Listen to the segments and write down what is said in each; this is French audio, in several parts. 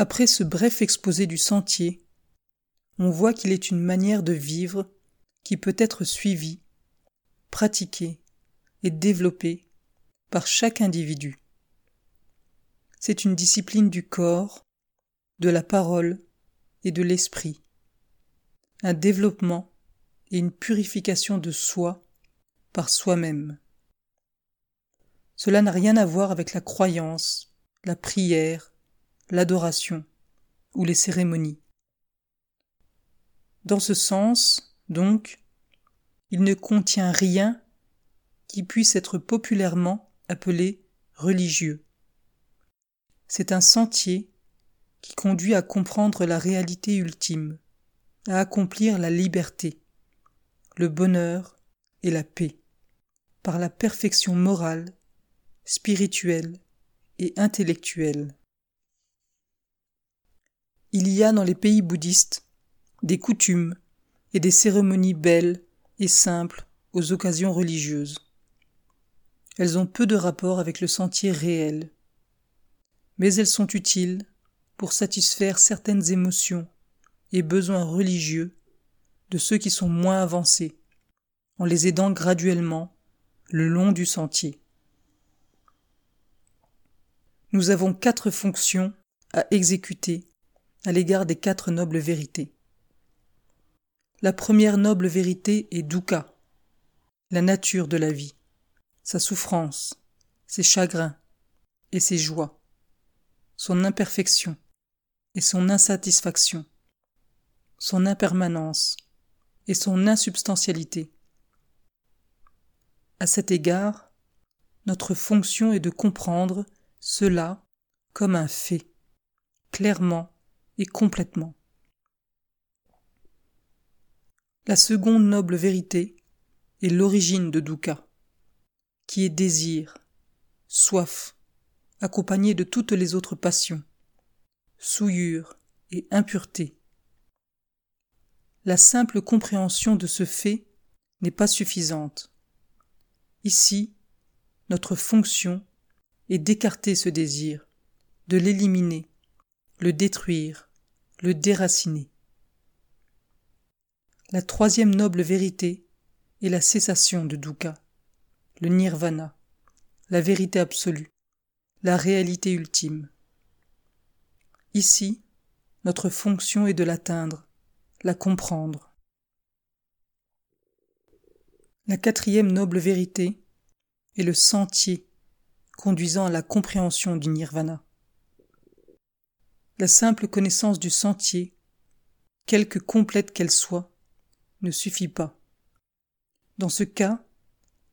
Après ce bref exposé du sentier, on voit qu'il est une manière de vivre qui peut être suivie, pratiquée et développée par chaque individu. C'est une discipline du corps, de la parole et de l'esprit, un développement et une purification de soi par soi-même. Cela n'a rien à voir avec la croyance, la prière, l'adoration ou les cérémonies. Dans ce sens, donc, il ne contient rien qui puisse être populairement appelé religieux. C'est un sentier qui conduit à comprendre la réalité ultime, à accomplir la liberté, le bonheur et la paix, par la perfection morale, spirituelle et intellectuelle. Il y a dans les pays bouddhistes des coutumes et des cérémonies belles et simples aux occasions religieuses. Elles ont peu de rapport avec le sentier réel, mais elles sont utiles pour satisfaire certaines émotions et besoins religieux de ceux qui sont moins avancés, en les aidant graduellement le long du sentier. Nous avons quatre fonctions à exécuter à l'égard des quatre nobles vérités. La première noble vérité est dukkha, la nature de la vie, sa souffrance, ses chagrins et ses joies, son imperfection et son insatisfaction, son impermanence et son insubstantialité. À cet égard, notre fonction est de comprendre cela comme un fait, clairement complètement. La seconde noble vérité est l'origine de dukkha, qui est désir, soif, accompagné de toutes les autres passions, souillure et impureté. La simple compréhension de ce fait n'est pas suffisante. Ici, notre fonction est d'écarter ce désir, de l'éliminer, le détruire, le déraciner. La troisième noble vérité est la cessation de dukkha, le nirvana, la vérité absolue, la réalité ultime. Ici, notre fonction est de l'atteindre, la comprendre. La quatrième noble vérité est le sentier conduisant à la compréhension du nirvana. La simple connaissance du sentier, quelque complète qu'elle soit, ne suffit pas. Dans ce cas,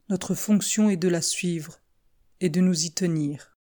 notre fonction est de la suivre et de nous y tenir.